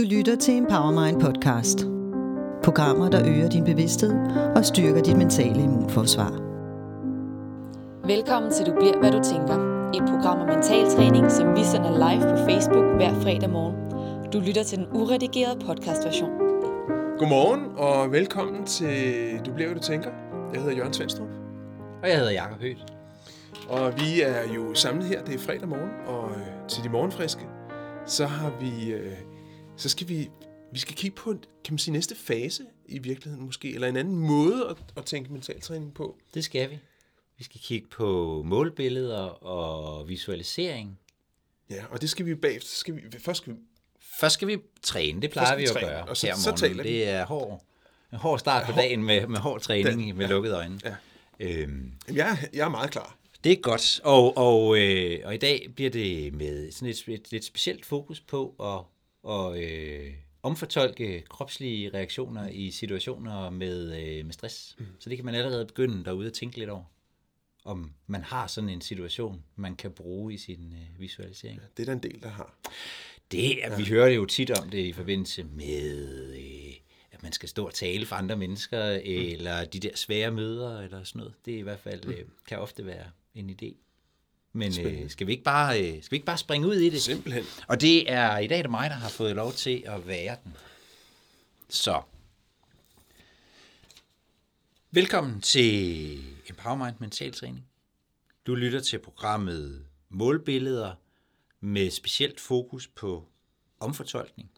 Du lytter til Empowermind podcast. Programmer, der øger din bevidsthed og styrker dit mentale immunforsvar. Velkommen til Du bliver, hvad du tænker. Et program om mentaltræning, som vi sender live på Facebook hver fredag morgen. Du lytter til den uredigerede podcastversion. Godmorgen og velkommen til Du bliver, hvad du tænker. Jeg hedder Jørgen Svendstrup. Og jeg hedder Jakob Høgh. Og vi er jo samlet her, det er fredag morgen, og øh, til de morgenfriske, så har vi, øh, så skal vi, vi skal kigge på, kan man sige, næste fase i virkeligheden måske, eller en anden måde at, at tænke mentaltræning på. Det skal vi. Vi skal kigge på målbilleder og visualisering. Ja, og det skal vi bagefter, så skal vi, først skal vi, Først skal vi træne, det plejer vi at vi træne, gøre og så- her om så taler vi. Det er hård, en hård start på dagen med, med hård træning Den- med ja. lukkede øjne. Ja. Øhm, jeg, er- jeg er meget klar. det er godt, og, og, øh, og i dag bliver det med sådan et, et lidt specielt fokus på at, at øh, omfortolke kropslige reaktioner i situationer med, øh, med stress. Mm. Så det kan man allerede begynde derude at tænke lidt over, om man har sådan en situation, man kan bruge i sin øh, visualisering. Det er der en del, der har. Det er, vi hører det jo tit om det i forbindelse med, øh, at man skal stå og tale for andre mennesker, mm. eller de der svære møder, eller sådan noget. Det er i hvert fald, øh, kan ofte være en idé. Men øh, skal, vi ikke bare, øh, skal vi ikke bare springe ud i det? Simpelthen. Og det er i dag er det mig, der har fået lov til at være den. Så. Velkommen til Empowermind Mentaltræning. Du lytter til programmet Målbilleder med specielt fokus på omfortolkning.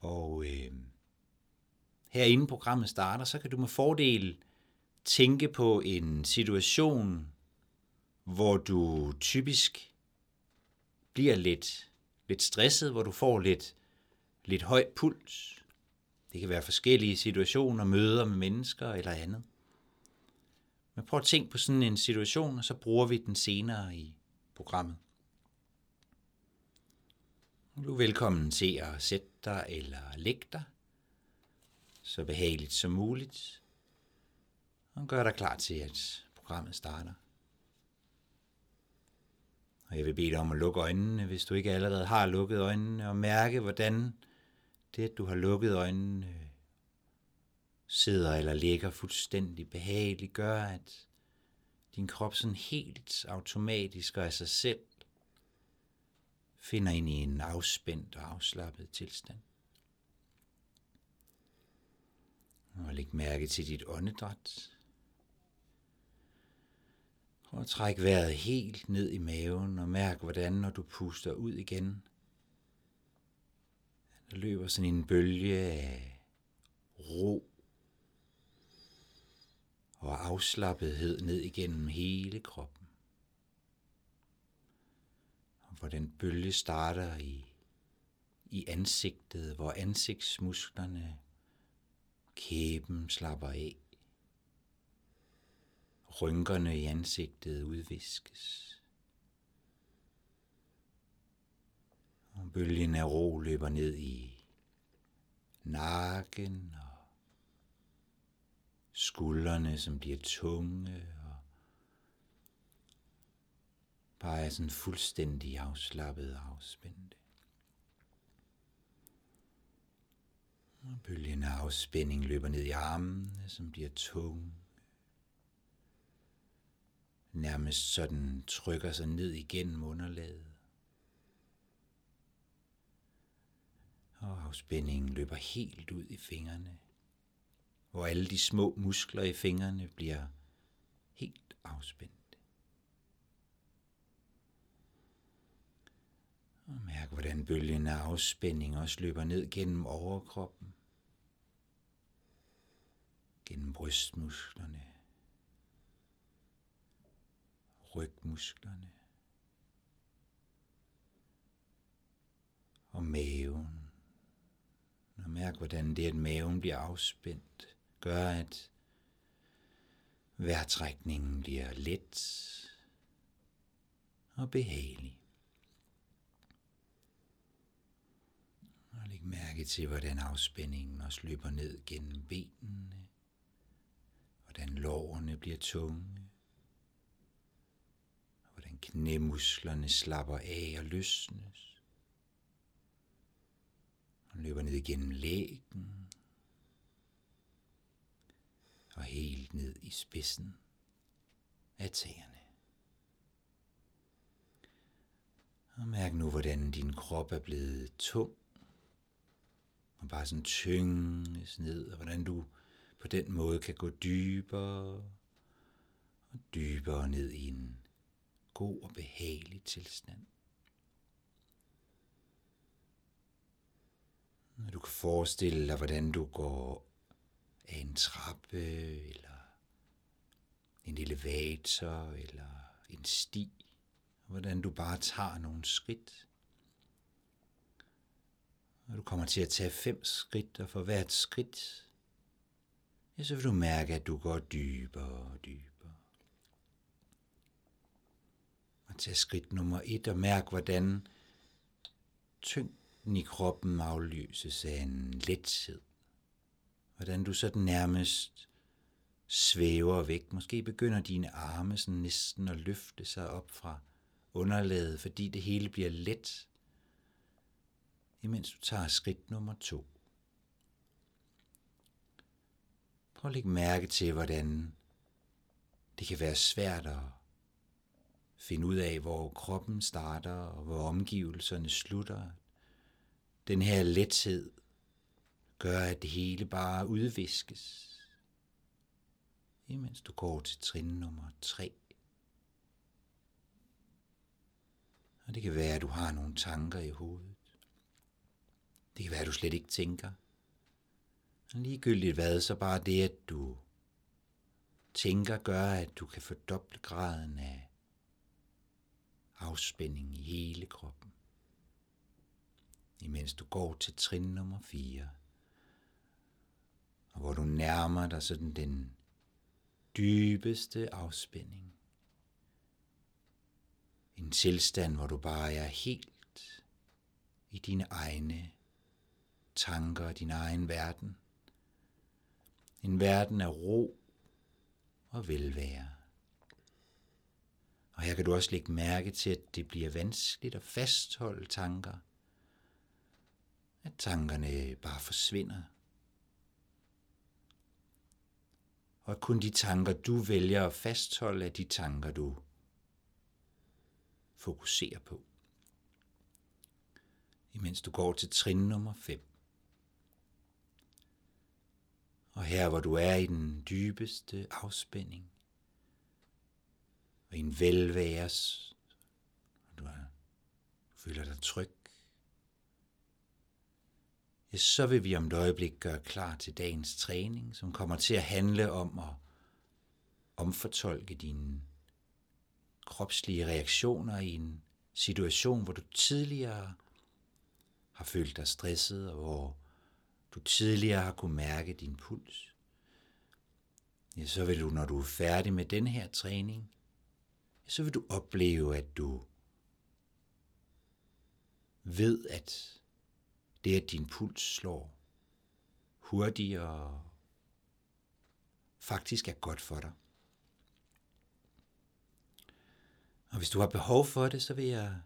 Og øh, her inden programmet starter, så kan du med fordel tænke på en situation, hvor du typisk bliver lidt, lidt stresset, hvor du får lidt, lidt høj puls. Det kan være forskellige situationer, møder med mennesker eller andet. Men prøv at tænke på sådan en situation, og så bruger vi den senere i programmet. Du er velkommen til at sætte dig eller lægge dig, så behageligt som muligt, og gør dig klar til, at programmet starter. Og jeg vil bede dig om at lukke øjnene, hvis du ikke allerede har lukket øjnene, og mærke, hvordan det, at du har lukket øjnene, sidder eller ligger fuldstændig behageligt, gør, at din krop sådan helt automatisk og af sig selv finder ind i en afspændt og afslappet tilstand. Og læg mærke til dit åndedræt. Og træk vejret helt ned i maven og mærk, hvordan når du puster ud igen, der løber sådan en bølge af ro og afslappethed ned igennem hele kroppen. Og hvor den bølge starter i, i ansigtet, hvor ansigtsmusklerne, kæben slapper af. Rynkerne i ansigtet udviskes. Og bølgen af ro løber ned i nakken og skuldrene, som bliver tunge og bare er sådan fuldstændig afslappet og afspændte. Og bølgen af afspænding løber ned i armene, som bliver tunge. Nærmest sådan trykker sig ned igennem underlaget. Og afspændingen løber helt ud i fingrene, hvor alle de små muskler i fingrene bliver helt afspændt. Og mærk, hvordan bølgen af afspænding også løber ned gennem overkroppen, gennem brystmusklerne, rygmusklerne. Og maven. Mærk, hvordan det, at maven bliver afspændt, gør, at vejrtrækningen bliver let og behagelig. Og læg mærke til, hvordan afspændingen også løber ned gennem benene, hvordan lårene bliver tunge, knæmusklerne slapper af og løsnes. Og løber ned igennem lægen, og helt ned i spidsen af tæerne. Og mærk nu, hvordan din krop er blevet tung, og bare sådan tynges ned, og hvordan du på den måde kan gå dybere og dybere ned i en god og behagelig tilstand. Og du kan forestille dig, hvordan du går af en trappe, eller en elevator, eller en sti, hvordan du bare tager nogle skridt. Og du kommer til at tage fem skridt, og for hvert skridt, ja, så vil du mærke, at du går dybere og dybere. Og tag skridt nummer et, og mærk, hvordan tyngden i kroppen aflyses af en lethed. Hvordan du sådan nærmest svæver væk. Måske begynder dine arme sådan næsten at løfte sig op fra underlaget, fordi det hele bliver let, imens du tager skridt nummer to. Prøv at lægge mærke til, hvordan det kan være svært at finde ud af, hvor kroppen starter og hvor omgivelserne slutter. Den her lethed gør, at det hele bare udviskes, imens du går til trin nummer tre. Og det kan være, at du har nogle tanker i hovedet. Det kan være, at du slet ikke tænker. Og ligegyldigt hvad, så bare det, at du tænker, gør, at du kan fordoble graden af afspænding i hele kroppen. Imens du går til trin nummer 4, og hvor du nærmer dig sådan den dybeste afspænding. En tilstand, hvor du bare er helt i dine egne tanker og din egen verden. En verden af ro og velvære. Og her kan du også lægge mærke til, at det bliver vanskeligt at fastholde tanker. At tankerne bare forsvinder. Og at kun de tanker, du vælger at fastholde, er de tanker, du fokuserer på. Imens du går til trin nummer 5. Og her, hvor du er i den dybeste afspænding, og i en velværes, du, er, du føler dig tryg, ja, så vil vi om et øjeblik gøre klar til dagens træning, som kommer til at handle om at omfortolke dine kropslige reaktioner i en situation, hvor du tidligere har følt dig stresset, og hvor du tidligere har kunne mærke din puls, ja, så vil du, når du er færdig med den her træning, så vil du opleve, at du ved, at det, at din puls slår hurtigere, faktisk er godt for dig. Og hvis du har behov for det, så vil jeg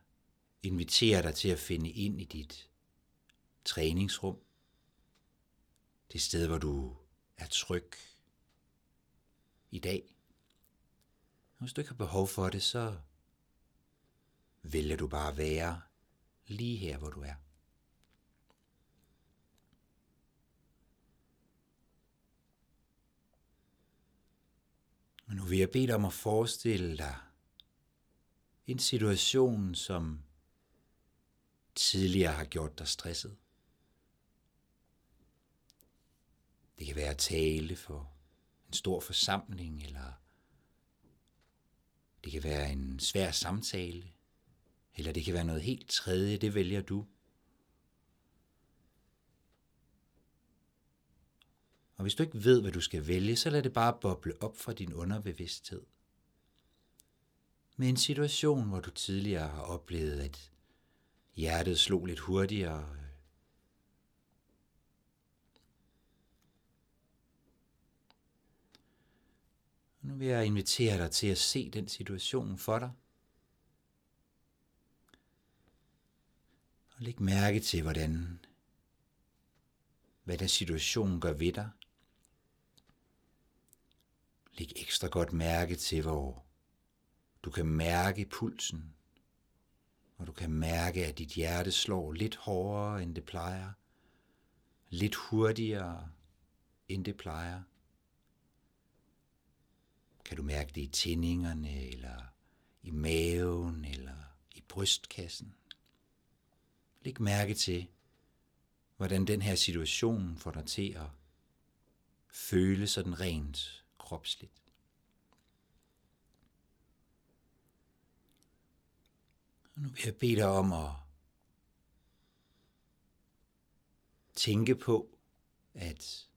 invitere dig til at finde ind i dit træningsrum. Det sted, hvor du er tryg i dag. Hvis du ikke har behov for det, så vælger du bare at være lige her, hvor du er. Og nu vil jeg bede dig om at forestille dig en situation, som tidligere har gjort dig stresset. Det kan være at tale for en stor forsamling, eller det kan være en svær samtale, eller det kan være noget helt tredje, det vælger du. Og hvis du ikke ved, hvad du skal vælge, så lad det bare boble op fra din underbevidsthed. Med en situation, hvor du tidligere har oplevet, at hjertet slog lidt hurtigere. Nu vil jeg invitere dig til at se den situation for dig. Og læg mærke til, hvordan, hvad den situation gør ved dig. Læg ekstra godt mærke til, hvor du kan mærke pulsen, og du kan mærke, at dit hjerte slår lidt hårdere, end det plejer, lidt hurtigere, end det plejer. Kan du mærke det i tændingerne, eller i maven, eller i brystkassen? Læg mærke til, hvordan den her situation får dig til at føle sådan rent kropsligt. Og nu vil jeg bede dig om at tænke på, at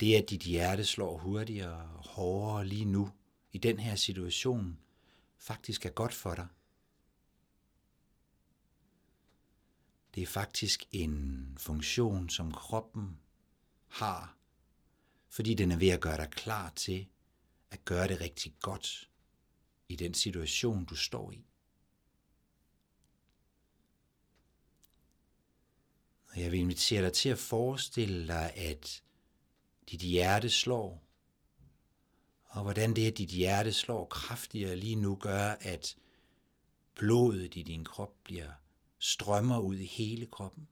det, at dit hjerte slår hurtigere og hårdere lige nu i den her situation, faktisk er godt for dig. Det er faktisk en funktion, som kroppen har, fordi den er ved at gøre dig klar til at gøre det rigtig godt i den situation, du står i. Og jeg vil invitere dig til at forestille dig, at dit hjerte slår, og hvordan det, at dit hjerte slår kraftigere lige nu, gør, at blodet i din krop bliver strømmer ud i hele kroppen.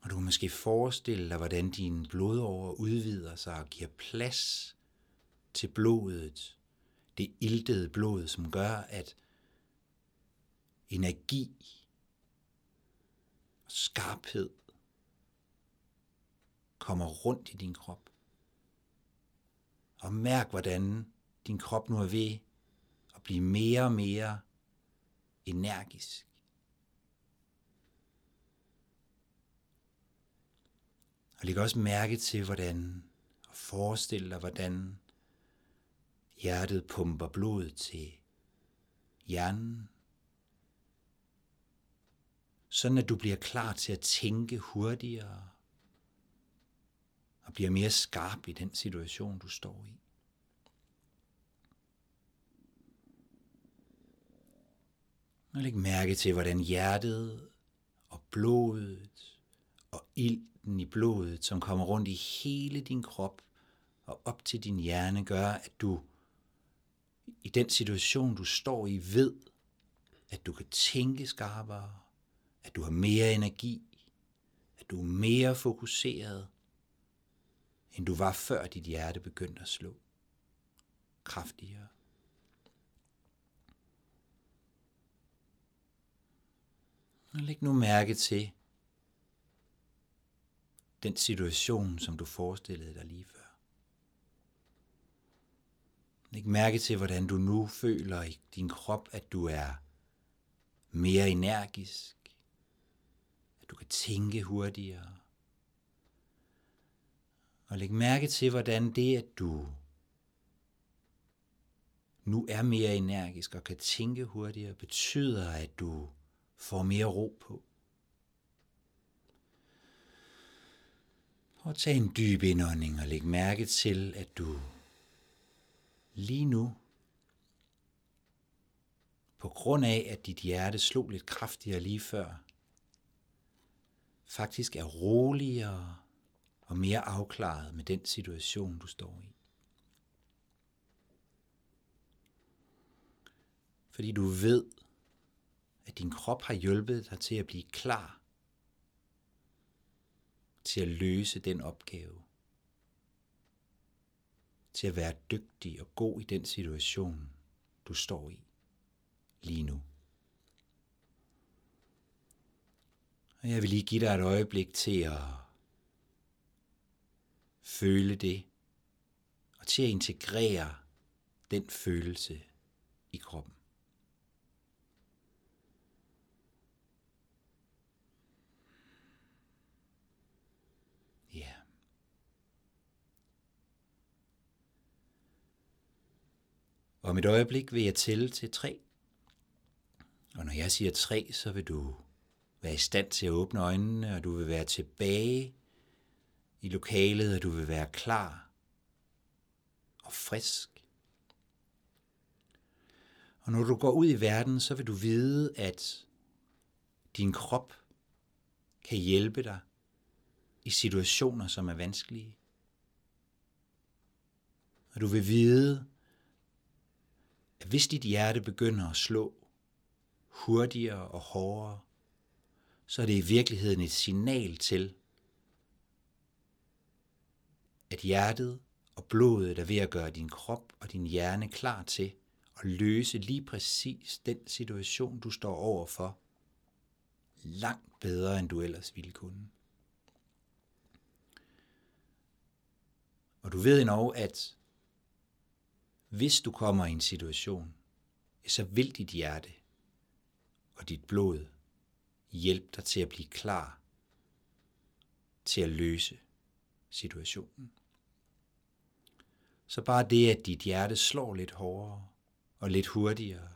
Og du kan måske forestille dig, hvordan din blodårer udvider sig og giver plads til blodet, det iltede blod, som gør, at energi og skarphed kommer rundt i din krop. Og mærk, hvordan din krop nu er ved at blive mere og mere energisk. Og læg også mærke til, hvordan, og forestil dig, hvordan hjertet pumper blod til hjernen, sådan at du bliver klar til at tænke hurtigere og bliver mere skarp i den situation, du står i. Og læg mærke til, hvordan hjertet og blodet og ilten i blodet, som kommer rundt i hele din krop og op til din hjerne, gør, at du i den situation, du står i, ved, at du kan tænke skarpere, at du har mere energi, at du er mere fokuseret, end du var før dit hjerte begyndte at slå kraftigere. Og læg nu mærke til den situation, som du forestillede dig lige før. Læg mærke til, hvordan du nu føler i din krop, at du er mere energisk, at du kan tænke hurtigere. Og læg mærke til, hvordan det, at du nu er mere energisk og kan tænke hurtigere, betyder, at du får mere ro på. Og tag en dyb indånding og læg mærke til, at du lige nu, på grund af, at dit hjerte slog lidt kraftigere lige før, faktisk er roligere og mere afklaret med den situation, du står i. Fordi du ved, at din krop har hjulpet dig til at blive klar til at løse den opgave. Til at være dygtig og god i den situation, du står i lige nu. Og jeg vil lige give dig et øjeblik til at føle det, og til at integrere den følelse i kroppen. Ja. Om et øjeblik vil jeg tælle til tre. Og når jeg siger tre, så vil du være i stand til at åbne øjnene, og du vil være tilbage i lokalet, og du vil være klar og frisk. Og når du går ud i verden, så vil du vide, at din krop kan hjælpe dig i situationer, som er vanskelige. Og du vil vide, at hvis dit hjerte begynder at slå hurtigere og hårdere, så er det i virkeligheden et signal til, at hjertet og blodet er ved at gøre din krop og din hjerne klar til at løse lige præcis den situation, du står overfor, langt bedre, end du ellers ville kunne. Og du ved endnu, at hvis du kommer i en situation, så vil dit hjerte og dit blod hjælpe dig til at blive klar til at løse situationen. Så bare det, at dit hjerte slår lidt hårdere og lidt hurtigere,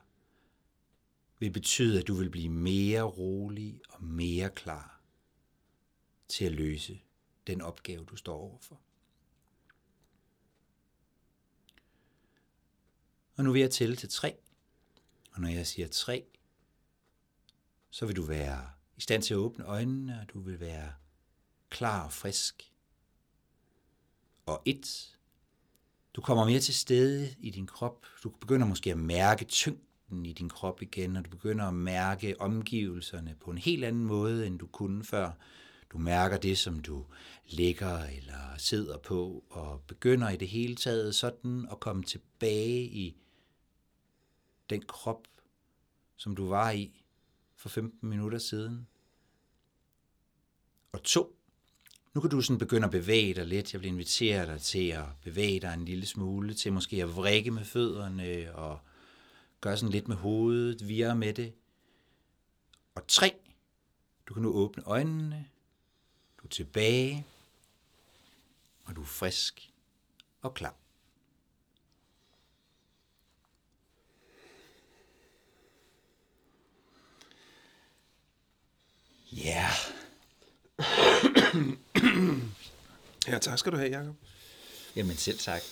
vil betyde, at du vil blive mere rolig og mere klar til at løse den opgave, du står overfor. Og nu vil jeg tælle til tre. Og når jeg siger tre, så vil du være i stand til at åbne øjnene, og du vil være klar og frisk. Og et, du kommer mere til stede i din krop. Du begynder måske at mærke tyngden i din krop igen, og du begynder at mærke omgivelserne på en helt anden måde, end du kunne før. Du mærker det, som du ligger eller sidder på, og begynder i det hele taget sådan at komme tilbage i den krop, som du var i for 15 minutter siden. Og to, nu kan du sådan begynde at bevæge dig lidt. Jeg vil invitere dig til at bevæge dig en lille smule, til måske at vrikke med fødderne og gøre sådan lidt med hovedet, virre med det. Og tre, du kan nu åbne øjnene, du er tilbage, og du er frisk og klar. Ja. Ja, tak skal du have, Jacob. Jamen selv tak.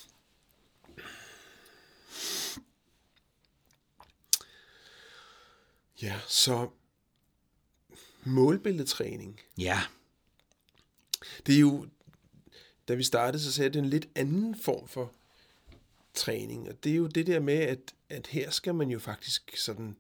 Ja, så målbilledtræning. Ja, Det er jo, da vi startede, så sagde det en lidt anden form for træning. Og det er jo det der med, at, at her skal man jo faktisk sådan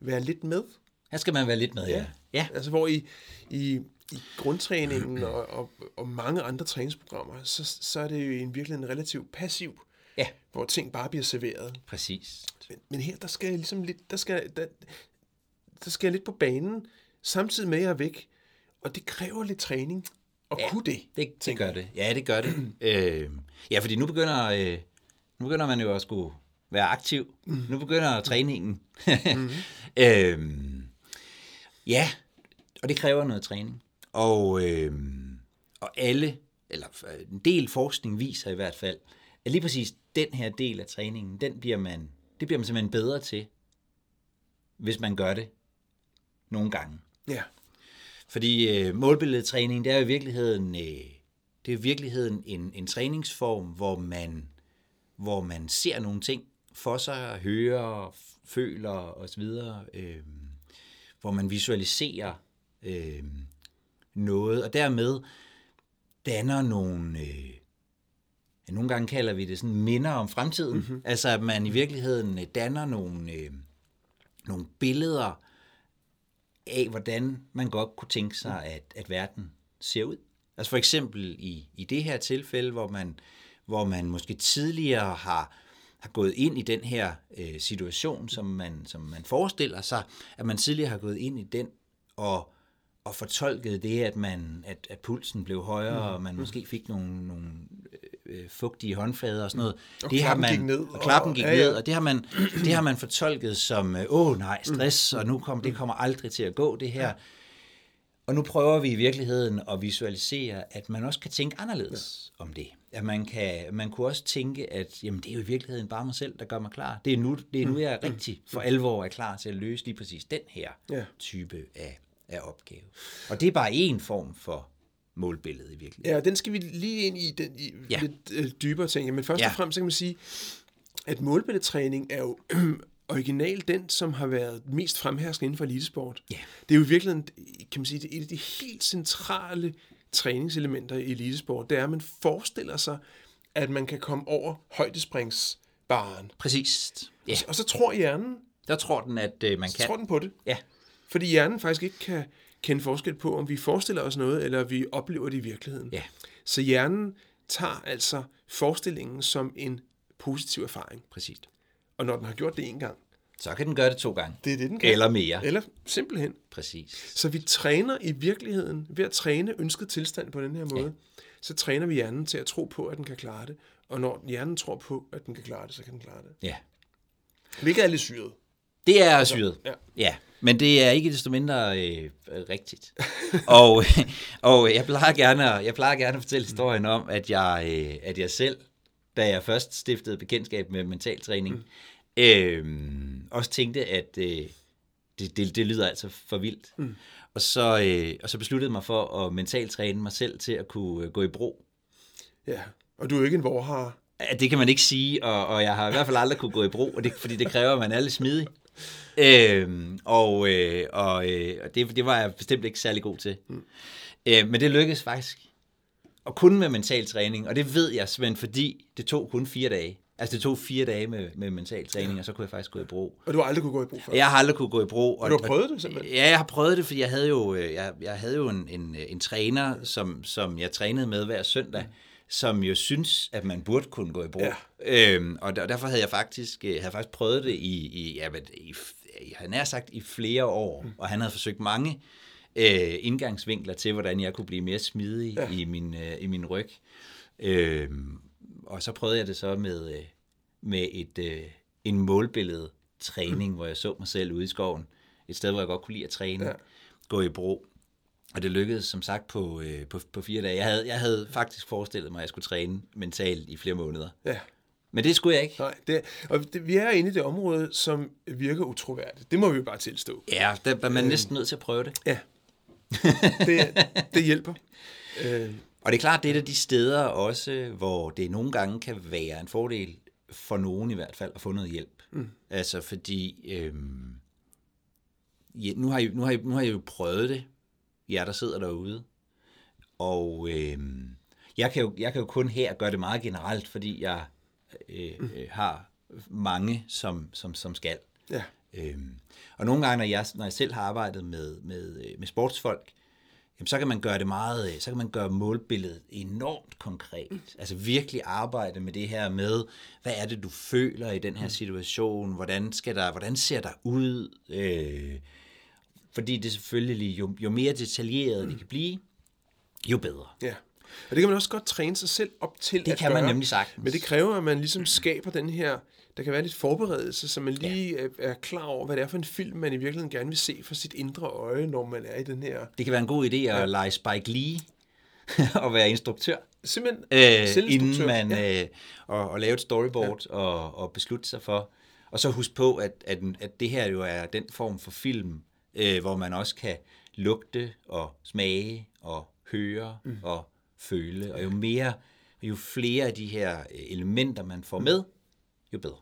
være lidt med. Her skal man være lidt med, ja. Ja, Altså hvor i, i, i grundtræningen og, og, og mange andre træningsprogrammer, så, så er det jo en virkelig en relativt passiv, ja hvor ting bare bliver serveret. præcis. Men, men her, der skal jeg ligesom lidt, der skal, der, der skal jeg lidt på banen, samtidig med at jeg er væk. Og det kræver lidt træning at ja, kunne det. Det, det gør det. Ja, det gør det. øh, ja, fordi nu begynder, øh, nu begynder man jo at skulle være aktiv. Mm. Nu begynder træningen. mm. øh, ja, og det kræver noget træning. Og, øh, og alle, eller en del forskning viser i hvert fald, at lige præcis den her del af træningen, den bliver man, det bliver man simpelthen bedre til, hvis man gør det nogle gange. Ja. Fordi øh, målbilledtræning, det er jo i virkeligheden, øh, det er i virkeligheden en, en træningsform, hvor man, hvor man ser nogle ting for sig, hører, føler osv., øh, hvor man visualiserer øh, noget, og dermed danner nogle, øh, ja, nogle gange kalder vi det sådan minder om fremtiden, mm-hmm. altså at man i virkeligheden øh, danner nogle, øh, nogle billeder, af, hvordan man godt kunne tænke sig, at, at verden ser ud. Altså for eksempel i, i det her tilfælde, hvor man, hvor man måske tidligere har, har gået ind i den her øh, situation, som man, som man forestiller sig, at man tidligere har gået ind i den og, og fortolket det, at, man, at, at pulsen blev højere, mm. og man måske fik nogle, nogle øh, fugtige håndflader og sådan noget. Og det har man, gik ned, Og klappen og- gik ja, ja. ned, og det har man, det har man fortolket som, øh, åh nej, stress, og nu kom, det kommer aldrig til at gå, det her. Og nu prøver vi i virkeligheden at visualisere, at man også kan tænke anderledes ja. om det. At man, kan, man kunne også tænke, at jamen, det er jo i virkeligheden bare mig selv, der gør mig klar. Det er nu, det er nu jeg er rigtig for alvor er klar til at løse lige præcis den her Ja. type af, af opgave. Og det er bare en form for målbillede i virkeligheden. Ja, den skal vi lige ind i, den, i Ja. lidt øh, dybere ting. Men først Ja. og fremmest kan man sige, at målbilledtræning er jo original den, som har været mest fremherskende inden for elitesport. Ja. Det er jo i virkeligheden, kan man sige, det er et af de helt centrale træningselementer i elitesport. Det er, at man forestiller sig, at man kan komme over højdespringsbaren. Præcis. Ja, Og så tror hjernen, der tror den, at øh, man så kan. tror den på det. Ja, Fordi hjernen faktisk ikke kan kende forskel på, om vi forestiller os noget, eller vi oplever det i virkeligheden. ja, Så hjernen tager altså forestillingen som en positiv erfaring. præcis. Og når den har gjort det en gang, Så kan den gøre det to gange. det er det, den kan. Eller mere. Eller simpelthen. Præcis. Så vi træner i virkeligheden, ved at træne ønsket tilstand på den her måde, ja. så træner vi hjernen til at tro på, at den kan klare det. Og når hjernen tror på, at den kan klare det, så kan den klare det. Ja. Hvilket er lidt syret. Det er syret. ja. ja. Men det er ikke desto mindre øh, rigtigt. og, og jeg plejer gerne, jeg plejer gerne at fortælle historien om, at jeg, øh, at jeg selv, da jeg først stiftede bekendtskab med mentaltræning, mm. øh, også tænkte, at øh, det, det, det lyder altså for vildt. Mm. Og, så, øh, og så besluttede jeg mig for at mentaltræne mig selv til at kunne øh, gå i bro. Ja. Og du er jo ikke en vorhar. Ja, Det kan man ikke sige, og, og jeg har i hvert fald aldrig kunne gå i bro, og det, fordi det kræver, at man er lidt smidig. Øhm, og øh, og, øh, og det, det var jeg bestemt ikke særlig god til. Mm. Øh, men det lykkedes faktisk. Og kun med mental træning, og det ved jeg simpelthen, fordi det tog kun fire dage. Altså det tog fire dage med, med mental træning, og så kunne jeg faktisk gå i bro. Og du har aldrig kunne gå i brug for. Jeg har aldrig kunne gå i bro. Og, du har prøvet det simpelthen? Ja, jeg har prøvet det, fordi jeg havde jo, øh, jeg, jeg havde jo en, en, en træner, som, som jeg trænede med hver søndag, som jo synes, at man burde kunne gå i bro. Ja. Øhm, og der, derfor havde jeg faktisk, øh, havde faktisk prøvet det i, i, ja, i, jeg havde nær sagt i flere år, mm. og han havde forsøgt mange øh, indgangsvinkler til, hvordan jeg kunne blive mere smidig ja. i, min, øh, i min ryg. Øhm, og så prøvede jeg det så med, øh, med et, øh, en målbillede træning, mm. hvor jeg så mig selv ude i skoven. Et sted, hvor jeg godt kunne lide at træne. Ja. Gå i bro. Og det lykkedes som sagt på, øh, på, på fire dage. Jeg havde, jeg havde faktisk forestillet mig, at jeg skulle træne mentalt i flere måneder. Ja. Men det skulle jeg ikke. Nej, det, og det, vi er inde i det område, som virker utroværdigt. Det må vi jo bare tilstå. Ja, der er man næsten nødt til at prøve det. Ja. Det, det hjælper. Øh, Og det er klart, det er et af de steder også, hvor det nogle gange kan være en fordel, for nogen i hvert fald, at få noget hjælp. Mm. Altså fordi, øhm, ja, nu, har I, nu, har I, nu har I jo prøvet det, jer der sidder derude, og øhm, jeg, kan jo, jeg kan jo kun her gøre det meget generelt, fordi jeg øh, øh, har mange, som, som, som skal. ja. Øhm, og nogle gange, når jeg, når jeg selv har arbejdet med, med, øh, med sportsfolk, jamen, så kan man gøre det meget, øh, så kan man gøre målbilledet enormt konkret. Mm. Altså virkelig arbejde med det her med, hvad er det, du føler i den her situation? Hvordan, skal der, hvordan ser der ud? Øh, fordi det selvfølgelig, jo, jo mere detaljeret det kan blive, jo bedre. Ja. Og det kan man også godt træne sig selv op til Det at kan man gøre. nemlig sagtens. Men det kræver, at man ligesom skaber den her... Der kan være lidt forberedelse, så man lige ja. er klar over, hvad det er for en film, man i virkeligheden gerne vil se for sit indre øje, når man er i den her... Det kan være en god idé at ja. lege Spike Lee og være instruktør. Simpelthen øh, inden man Ja. øh, og, og lave et storyboard ja. og, og beslutte sig for. Og så husk på, at, at, at det her jo er den form for film, øh, hvor man også kan lugte og smage og høre mm. og føle. Og jo mere, jo flere af de her øh, elementer, man får med, jo bedre.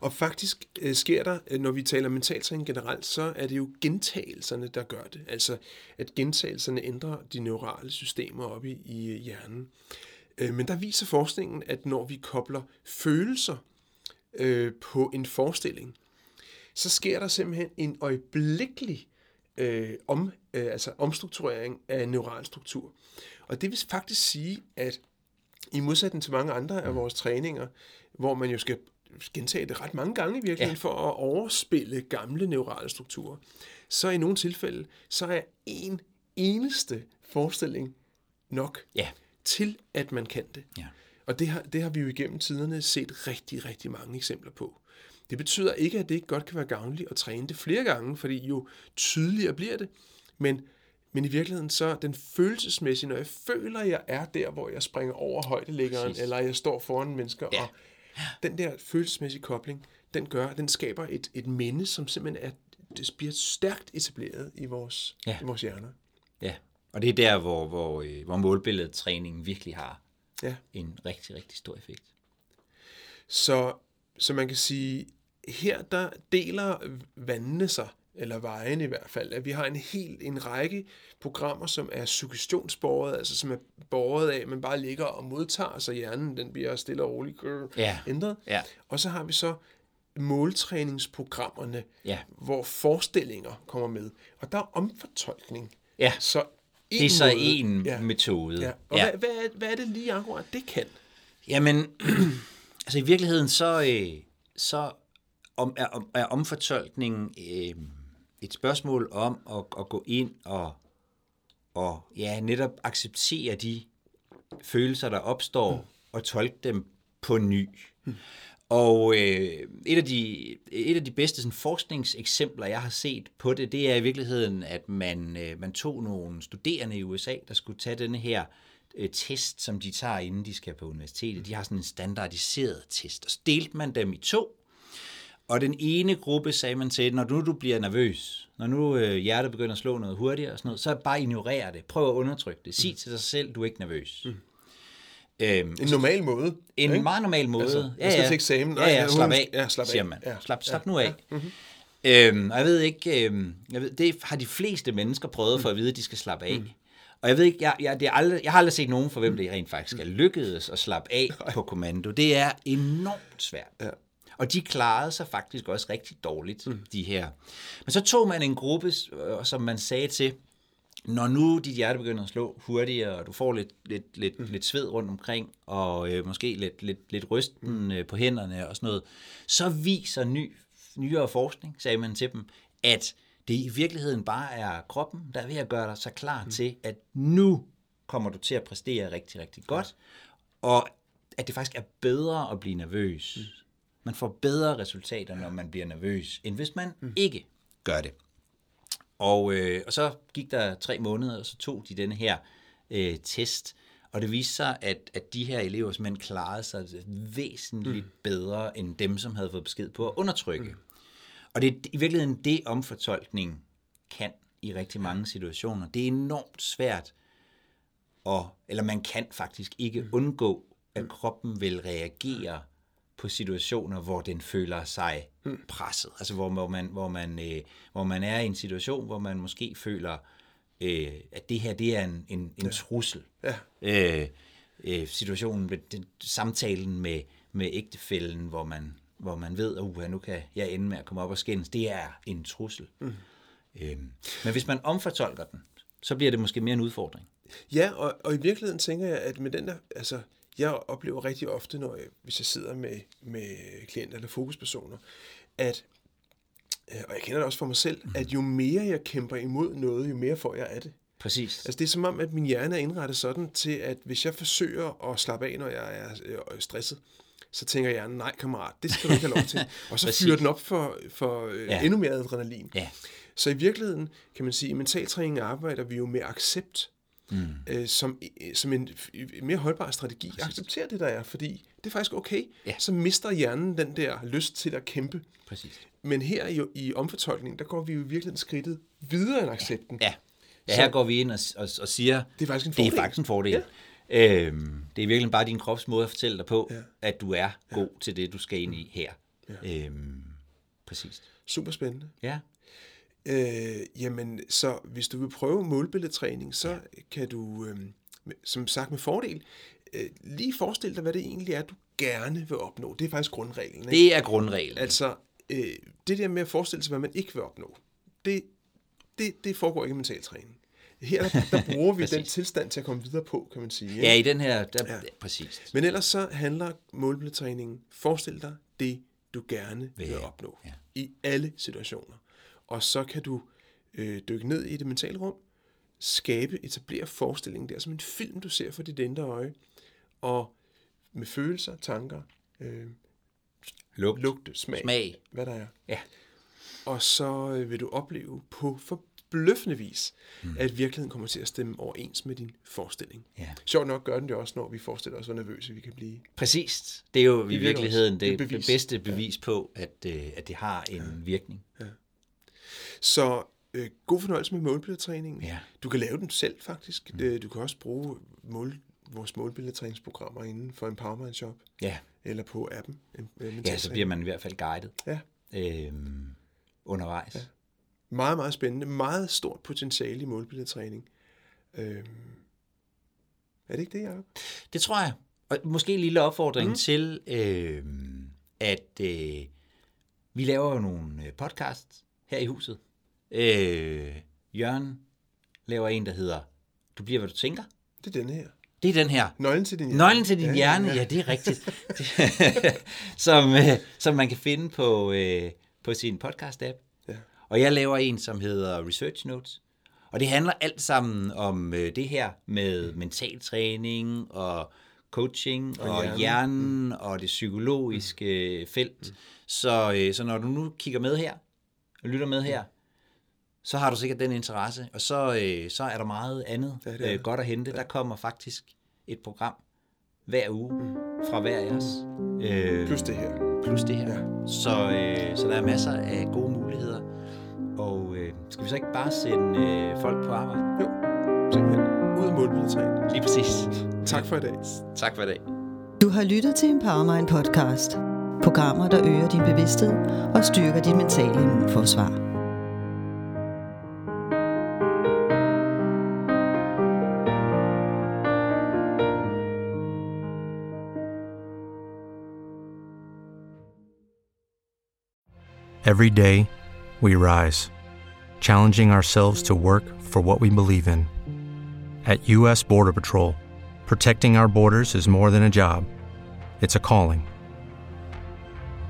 Og faktisk øh, sker der, øh, når vi taler mentaltræning generelt, så er det jo gentagelserne, der gør det. Altså, at gentagelserne ændrer de neurale systemer op i, i øh, hjernen. Øh, men der viser forskningen, at når vi kobler følelser øh, på en forestilling, så sker der simpelthen en øjeblikkelig øh, om, øh, altså omstrukturering af neural struktur. Og det vil faktisk sige, at i modsætning til mange andre af vores træninger, hvor man jo skal gentage det ret mange gange i virkeligheden, ja. for at overspille gamle neurale strukturer, så i nogle tilfælde, så er en eneste forestilling nok Ja. til, at man kan det. Ja. Og det har, det har vi jo igennem tiderne set rigtig, rigtig mange eksempler på. Det betyder ikke, at det ikke godt kan være gavnligt at træne det flere gange, fordi jo tydeligere bliver det, men Men i virkeligheden så den følelsesmæssige, når jeg føler, at jeg er der, hvor jeg springer over højdelæggeren, Præcis. eller jeg står foran mennesker, Ja. og den der følelsesmæssige kobling, den gør, den skaber et, et minde, som simpelthen er, det bliver stærkt etableret i vores, Ja. i vores hjerner. Ja, og det er der, hvor, hvor, øh, hvor målbilledtræningen virkelig har Ja. en rigtig, rigtig stor effekt. Så, så man kan sige, her der deler vandene sig, eller vejen i hvert fald, at vi har en hel en række programmer, som er suggestionsborget, altså som er borget af, at man bare ligger og modtager, så hjernen den bliver stille og roligt grrr, Ja. ændret. Ja. Og så har vi så måltræningsprogrammerne, Ja. hvor forestillinger kommer med. Og der er omfortolkning. Ja, Så det er så måde- en ja. metode. Ja. Og ja. Hvad, hvad, er, hvad er det lige akkurat, det kan? Jamen, altså i virkeligheden så, øh, så om, er, er omfortolkning øh, et spørgsmål om at, at gå ind og, og ja, netop acceptere de følelser, der opstår, mm. og tolke dem på ny. Mm. Og øh, et, af de, et af de bedste sådan, forskningseksempler, jeg har set på det, det er i virkeligheden, at man, øh, man tog nogle studerende i USA, der skulle tage denne her øh, test, som de tager, inden de skal på universitetet. De har sådan en standardiseret test, og så delte man dem i to. Og den ene gruppe sagde man til, når nu du bliver nervøs, når nu øh, hjertet begynder at slå noget hurtigere og sådan noget, så bare ignorer det. Prøv at undertrykke det. Sig til dig selv, du er ikke nervøs. Mm. Øhm, En normal måde. en ikke? meget normal måde. Altså, jeg skal til eksamen. Ja, Nej, ja, ja, slap af, ja, slap af. siger man. Ja. Slap, slap Ja, nu af. ja, mhm. Øhm, og jeg ved ikke, øhm, jeg ved, det har de fleste mennesker prøvet for at vide, at de skal slappe af. Og jeg ved ikke, jeg, jeg, det er aldrig, jeg har aldrig set nogen, for hvem det rent faktisk er lykkedes at slappe af på kommando. Det er enormt svært. Ja. Og de klarede sig faktisk også rigtig dårligt, mm. de her. Men så tog man en gruppe, øh, som man sagde til, når nu dit hjerte begynder at slå hurtigere, og du får lidt, lidt, lidt, mm. lidt sved rundt omkring, og øh, måske lidt, lidt, lidt rysten øh, på hænderne og sådan noget, så viser ny, nyere forskning, sagde man til dem, at det i virkeligheden bare er kroppen, der er ved at gøre dig så klar mm. til, at nu kommer du til at præstere rigtig, rigtig godt, og at det faktisk er bedre at blive nervøs. Mm. Man får bedre resultater, når man bliver nervøs, end hvis man mm. ikke gør det. Og, øh, og så gik der tre måneder, og så tog de denne her øh, test, og det viste sig, at, at de her elever simpelthen klarede sig væsentligt mm. bedre, end dem, som havde fået besked på at undertrykke. Mm. Og det er i virkeligheden det, omfortolkning kan i rigtig mange situationer. Det er enormt svært, og, eller man kan faktisk ikke undgå, at kroppen vil reagere på situationer, hvor den føler sig presset. Altså hvor, hvor, man, hvor, man, øh, hvor man er i en situation, hvor man måske føler, øh, at det her det er en, en, en trussel. Ja. Øh, øh, situationen, med den, samtalen med, med ægtefælden, hvor man, hvor man ved, at uh, nu kan jeg ende med at komme op og skændes, det er en trussel. Mm. Øh, men hvis man omfortolker den, så bliver det måske mere en udfordring. Ja, og, og i virkeligheden tænker jeg, at med den der, altså, jeg oplever rigtig ofte, når jeg, hvis jeg sidder med, med klienter eller fokuspersoner, at, øh, og jeg kender det også for mig selv, mm. at jo mere jeg kæmper imod noget, jo mere får jeg af det. Præcis. Altså det er som om, at min hjerne er indrettet sådan til, at hvis jeg forsøger at slappe af, når jeg er øh, stresset, så tænker hjernen, nej kammerat, det skal du ikke have lov til. Og så fyrer den op for, for øh, Ja. endnu mere adrenalin. Ja. Så i virkeligheden, kan man sige, i mentaltræning arbejder vi jo med accept, mm. øh, som, øh, som en, mere holdbar strategi. Præcis. Accepter det, der er, fordi det er faktisk okay. Ja. Så mister hjernen den der lyst til at kæmpe. Præcis. Men her i, i omfortolkningen, der går vi jo i virkeligheden skridtet videre end accepten. Ja. Ja, Så- her går vi ind og, og, og siger, Det er faktisk en det er fordel. faktisk en fordel. Ja. Øhm, det er virkelig bare din krops måde at fortælle dig på, Ja. ja. at du er god til det, du skal ind i her. Ja. Øhm, præcis. Super spændende. Ja. Øh, jamen, så hvis du vil prøve målbilledtræning, så ja. kan du, øh, som sagt med fordel, øh, lige forestille dig, hvad det egentlig er, du gerne vil opnå. Det er faktisk grundreglen. Ikke? Det er grundreglen. Altså, øh, det der med at forestille sig, hvad man ikke vil opnå, det, det, det foregår ikke i mentaltræning. Her der, der bruger vi den tilstand til at komme videre på, kan man sige. ikke? Ja, i den her, der, Ja. ja. præcis. Men ellers så handler målbilledtræningen, forestil dig det, du gerne vil Vil opnå. ja. I alle situationer. Og så kan du øh, dykke ned i det mentale rum, skabe, etablere forestillingen der som en film, du ser for dit indre øje, og med følelser, tanker, øh, Lugt, lugte, smag, smag. hvad der er. Ja. Og så øh, vil du opleve på for forbløffende vis, mm. at virkeligheden kommer til at stemme overens med din forestilling. Ja. Sjovt nok gør den det også, når vi forestiller os, hvor nervøse vi kan blive. Præcis. Det er jo i virkeligheden. Det det, bevis. bedste bevis på, at, øh, at det har en virkning. Så øh, god fornøjelse med målbilledtræningen. Ja. Du kan lave den selv faktisk. Mm. Du kan også bruge mål, vores målbilledtræningsprogrammer inden for Empowerment Shop, Ja, eller på appen. øh, ja så bliver man i hvert fald guidet Ja, øhm, undervejs. Ja. meget, meget spændende. Meget stort potentiale i målbilledtræning. Øhm, er det ikke det, Jacob? Det tror jeg. Og måske en lille opfordring mm. til, øh, at øh, vi laver jo nogle øh, podcasts her i huset. Øh, Jørgen laver en, der hedder Du bliver, hvad du tænker. Det er den her. Det er den her. Nøglen til din hjerne. Nøglen til din hjerne, ja, det er rigtigt. Som, øh, som man kan finde på, øh, på sin podcast-app. Ja. Og jeg laver en, som hedder Research Notes. Og det handler alt sammen om øh, det her med mental træning og coaching og, og hjernen. hjernen, hjernen og det psykologiske mm. felt. Mm. Så, øh, så når du nu kigger med her og lytter med her, så har du sikkert den interesse. Og så, øh, så er der meget andet Ja, ja, det er øh, godt at hente. Der kommer faktisk et program hver uge fra hver af os. Øh, Plus det her. plus det her. Ja. Så, øh, så der er masser af gode muligheder. Og øh, skal vi så ikke bare sende øh, folk på arbejde? Jo, simpelthen. Ud af målbilledtræning. Lige præcis. Tak for i dag. Tak for i dag. Du har lyttet til Empowermind podcast. Programmer, der øger din bevidsthed og styrker dit mentale immunforsvar. Every day, we rise, challenging ourselves to work for what we believe in. At U.S. Border Patrol, protecting our borders is more than a job, it's a calling.